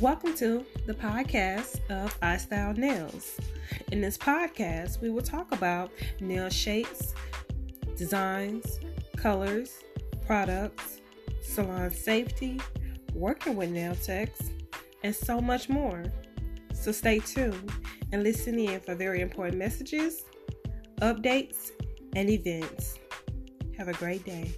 Welcome to the podcast of iStyle Nails. In this podcast, we will talk about nail shapes, designs, colors, products, salon safety, working with nail techs, and so much more. So stay tuned and listen in for very important messages, updates, and events. Have a great day.